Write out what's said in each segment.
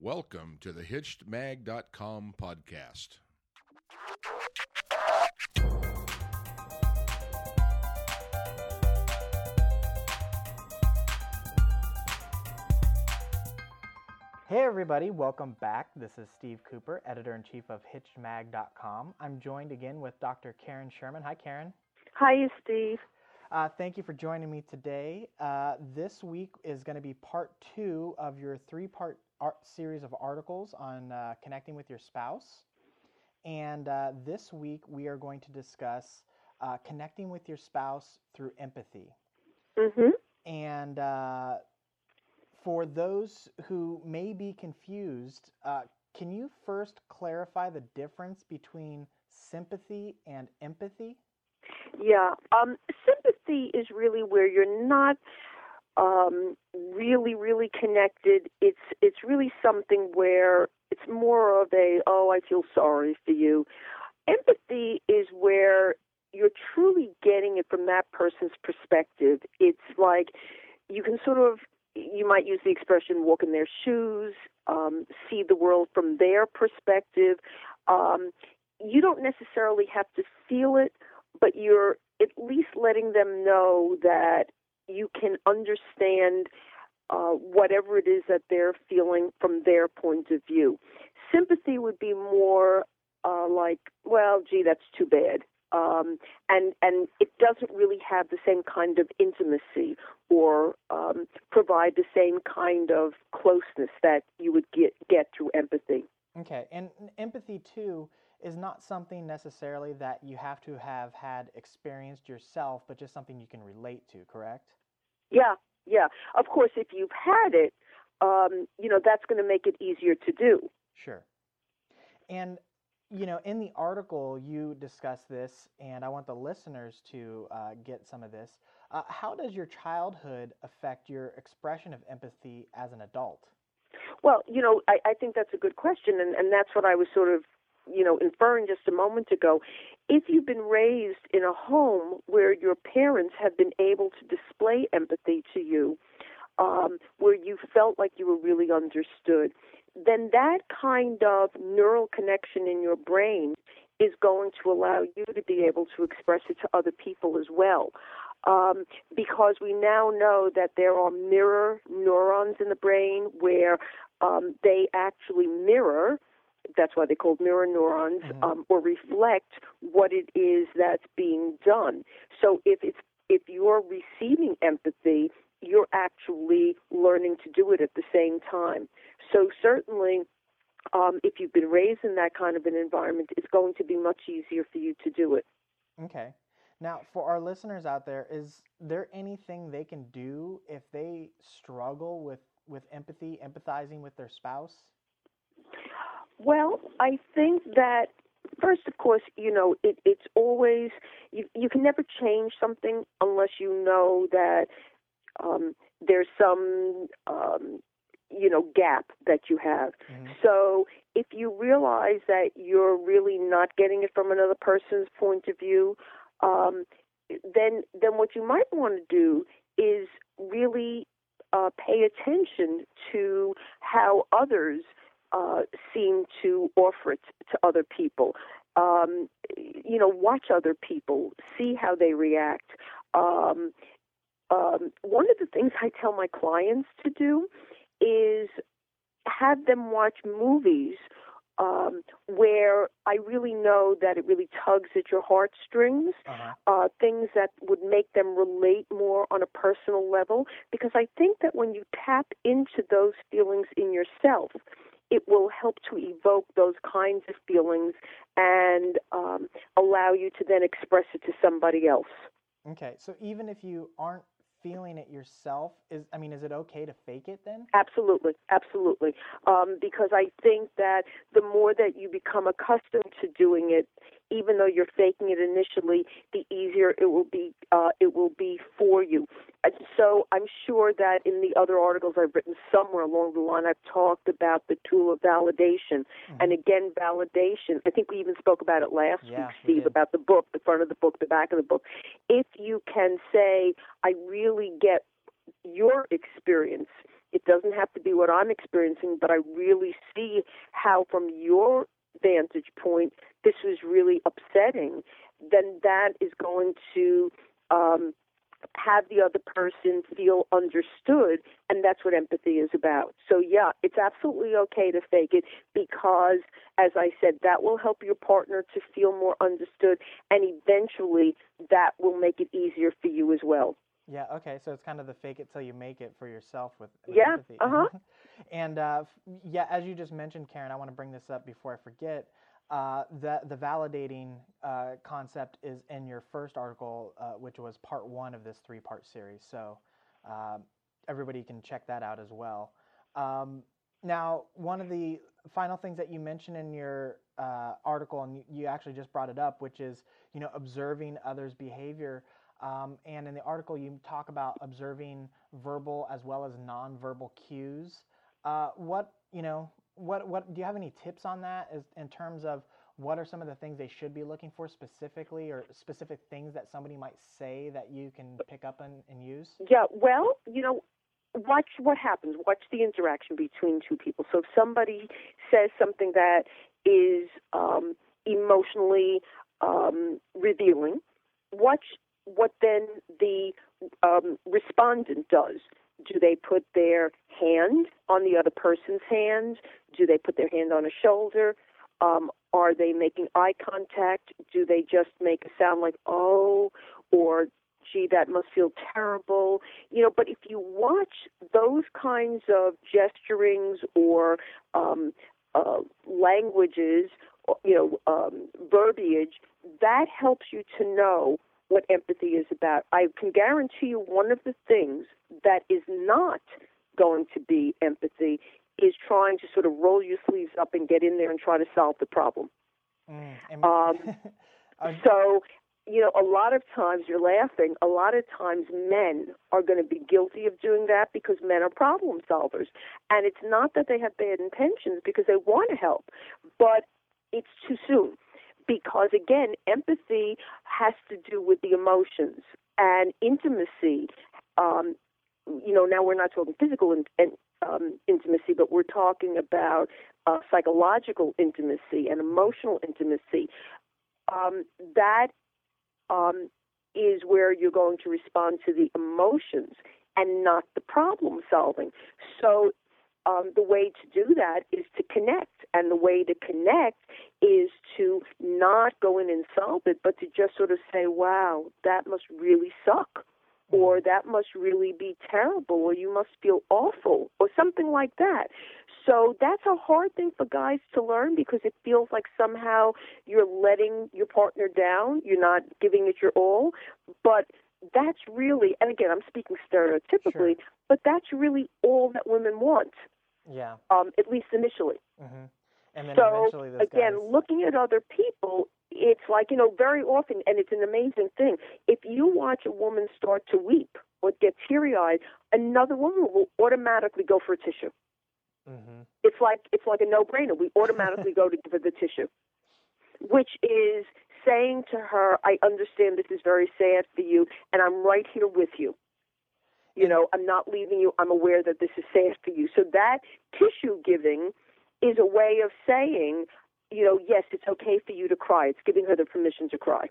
Welcome to the HitchedMag.com podcast. Hey everybody, welcome back. This is Steve Cooper, editor in chief of HitchedMag.com. I'm joined again with Dr. Karen Sherman. Hi, Karen. Hi, Steve. Uh, thank you for joining me today. Uh, this week is going to be part two of your three part series of articles on uh, connecting with your spouse. And uh, this week we are going to discuss uh, connecting with your spouse through empathy. Mm-hmm. And uh, for those who may be confused, can you first clarify the difference between sympathy and empathy? Yeah, um, sympathy is really where you're not um, really, really connected. It's it's really something where it's more of a oh, I feel sorry for you. Empathy is where you're truly getting it from that person's perspective. It's like you can sort of you might use the expression walk in their shoes, um, see the world from their perspective. Um, you don't necessarily have to feel it, but you're at least letting them know that you can understand uh, whatever it is that they're feeling from their point of view. Sympathy would be more uh, like, well, gee, that's too bad. Um, and and it doesn't really have the same kind of intimacy or um, provide the same kind of closeness that you would get get through empathy. Okay, and empathy too is not something necessarily that you have to have had experienced yourself, but just something you can relate to, correct? Yeah, yeah. Of course, if you've had it, um, you know, that's going to make it easier to do. Sure. And, you know, in the article, you discuss this, and I want the listeners to uh, get some of this. Uh, how does your childhood affect your expression of empathy as an adult? Well, you know, I, I think that's a good question, and, and that's what I was sort of you know, inferring just a moment ago, if you've been raised in a home where your parents have been able to display empathy to you, um, where you felt like you were really understood, then that kind of neural connection in your brain is going to allow you to be able to express it to other people as well. Um, because we now know that there are mirror neurons in the brain where um, they actually mirror that's why they called mirror neurons, mm-hmm. um, or reflect what it is that's being done. So if it's if you're receiving empathy, you're actually learning to do it at the same time. So certainly, um, if you've been raised in that kind of an environment, it's going to be much easier for you to do it. Okay. Now, for our listeners out there, is there anything they can do if they struggle with, with empathy, empathizing with their spouse? Well, I think that first, of course, you know it, it's always you. You can never change something unless you know that um, there's some um, you know gap that you have. Mm-hmm. So if you realize that you're really not getting it from another person's point of view, um, then then what you might want to do is really uh, pay attention to how others uh, seem to offer it to other people. Um, you know, watch other people, see how they react. Um, um, one of the things I tell my clients to do is have them watch movies um, where I really know that it really tugs at your heartstrings, uh-huh. uh, things that would make them relate more on a personal level. Because I think that when you tap into those feelings in yourself, it will help to evoke those kinds of feelings and um, allow you to then express it to somebody else. Okay, so even if you aren't feeling it yourself, is I mean, is it okay to fake it then? Absolutely, absolutely. Um, because I think that the more that you become accustomed to doing it, even though you're faking it initially, the easier it will be. Uh, it will be for you. So I'm sure that in the other articles I've written somewhere along the line, I've talked about the tool of validation. Mm-hmm. And again, validation. I think we even spoke about it last yeah, week, Steve, we about the book, the front of the book, the back of the book. If you can say, I really get your experience It doesn't have to be what I'm experiencing, but I really see how, from your vantage point, this was really upsetting. Then that is going to um, have the other person feel understood and that's what empathy is about. So yeah it's absolutely okay to fake it because as i said that will help your partner to feel more understood and eventually that will make it easier for you as well. Yeah okay so it's kind of the fake it till you make it for yourself with, with yeah empathy. uh-huh. And uh, yeah as you just mentioned karen i want to bring this up before i forget uh, the the validating uh, concept is in your first article, uh, which was part one of this three part series. So um, everybody can check that out as well. Um, now, one of the final things that you mentioned in your uh, article, and you actually just brought it up, which is you know observing others' behavior. Um, and in the article, you talk about observing verbal as well as nonverbal cues. Uh, what you know what what do you have any tips on that as, in terms of what are some of the things they should be looking for specifically or specific things that somebody might say that you can pick up and, and use? Yeah well you know watch what happens. Watch the interaction between two people. So if somebody says something that is um, emotionally um, revealing watch what then the um, respondent does do they put their hand on the other person's hand? Do they put their hand on a shoulder? Um, are they making eye contact? Do they just make a sound like, oh, or gee, that must feel terrible? You know, but if you watch those kinds of gesturings or um, uh, languages, you know, um, verbiage, that helps you to know what empathy is about. I can guarantee you one of the things that is not going to be empathy is trying to sort of roll your sleeves up and get in there and try to solve the problem. Mm, um, so, you know, a lot of times you're laughing. A lot of times men are going to be guilty of doing that because men are problem solvers. And it's not that they have bad intentions because they want to help, but it's too soon because again, empathy has to do with the emotions and intimacy. Um, you know, now we're not talking physical um, intimacy, but we're talking about uh, psychological intimacy and emotional intimacy. Um, that um, is where you're going to respond to the emotions and not the problem solving. So um, the way to do that is to connect. And the way to connect is to not go in and solve it, but to just sort of say, wow, that must really suck. Or mm-hmm. that must really be terrible, or you must feel awful, or something like that. So that's a hard thing for guys to learn because it feels like somehow you're letting your partner down, you're not giving it your all. But that's really, and again, I'm speaking stereotypically, sure. but that's really all that women want. Yeah. Um, at least initially. Mm-hmm. And then so eventually this again, guy's... looking at other people, it's like you know, very often, and it's an amazing thing. If you watch a woman start to weep or get teary-eyed, another woman will automatically go for a tissue. Mm-hmm. It's like it's like a no-brainer. We automatically go to give her the tissue, which is saying to her, "I understand this is very sad for you, and I'm right here with you." You know, I'm not leaving you. I'm aware that this is sad for you. So that tissue giving is a way of saying, you know, yes, it's okay for you to cry. It's giving her the permission to cry.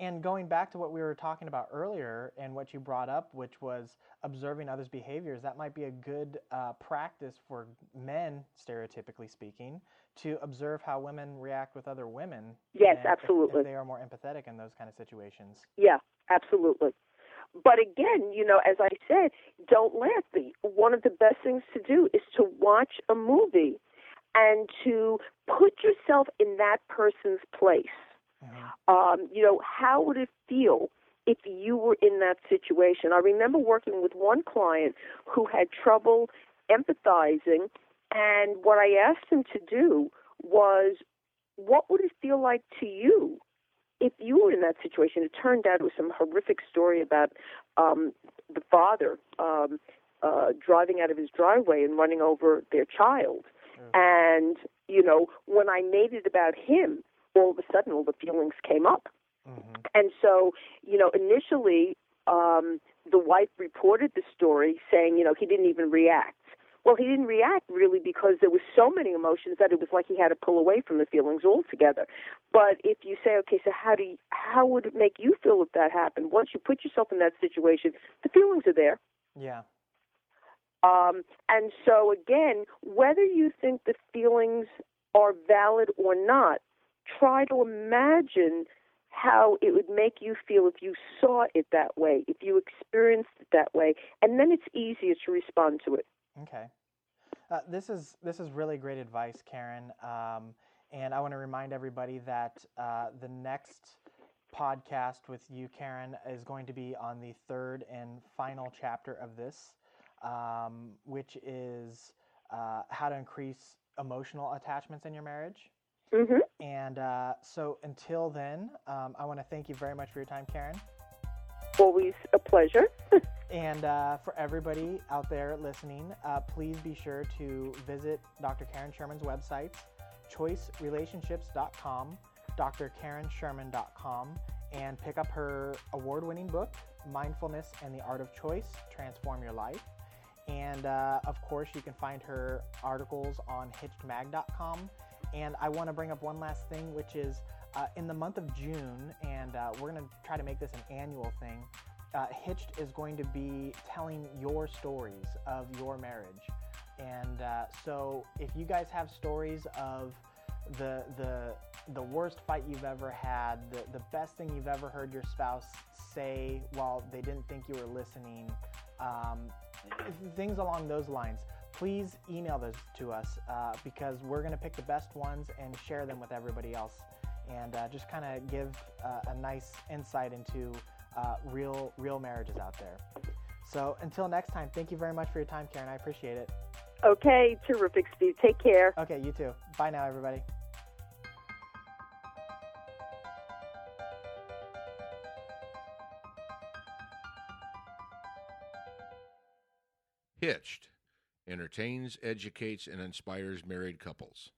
And going back to what we were talking about earlier and what you brought up, which was observing others' behaviors, that might be a good uh, practice for men, stereotypically speaking, to observe how women react with other women. Yes, absolutely. If, if they are more empathetic in those kind of situations. Yeah, absolutely. But again, you know, as I said, don't laugh. One of the best things to do is to watch a movie and to put yourself in that person's place. Mm-hmm. Um, you know, how would it feel if you were in that situation? I remember working with one client who had trouble empathizing, and what I asked him to do was, what would it feel like to you if you were in that situation? It turned out it was some horrific story about um, the father um, uh, driving out of his driveway and running over their child. And, you know, when I made it about him, all of a sudden all the feelings came up. Mm-hmm. And so, you know, initially, um, the wife reported the story saying, you know, he didn't even react. well, he didn't react really because there were so many emotions that it was like he had to pull away from the feelings altogether. But if you say, okay, so how do you, how would it make you feel if that happened? Once you put yourself in that situation, the feelings are there. Yeah. Um, and so again, whether you think the feelings are valid or not, try to imagine how it would make you feel if you saw it that way, if you experienced it that way, and then it's easier to respond to it. Okay. Uh, this is this is really great advice, Karen. Um, and I want to remind everybody that uh, the next podcast with you, Karen, is going to be on the third and final chapter of this, um, which is uh, how to increase emotional attachments in your marriage. Mm-hmm. And uh, so until then, um, I want to thank you very much for your time, Karen. Always a pleasure. And uh, for everybody out there listening, uh, please be sure to visit Dr. Karen Sherman's website, choicerelationships.com, drkarensherman.com, and pick up her award winning book, Mindfulness and the Art of Choice Transform Your Life. And uh, of course, you can find her articles on hitchedmag.com. And I want to bring up one last thing, which is uh, in the month of June, and uh, we're going to try to make this an annual thing uh, Hitched is going to be telling your stories of your marriage. And uh, so, if you guys have stories of the the the worst fight you've ever had, the the best thing you've ever heard your spouse say while they didn't think you were listening, um, things along those lines, please email those to us uh, because we're going to pick the best ones and share them with everybody else, and uh, just kind of give uh, a nice insight into uh, real real marriages out there. So until next time, thank you very much for your time, Karen. I appreciate it. Okay, terrific, Steve. Take care. Okay, you too. Bye now, everybody. Hitched entertains, educates, and inspires married couples.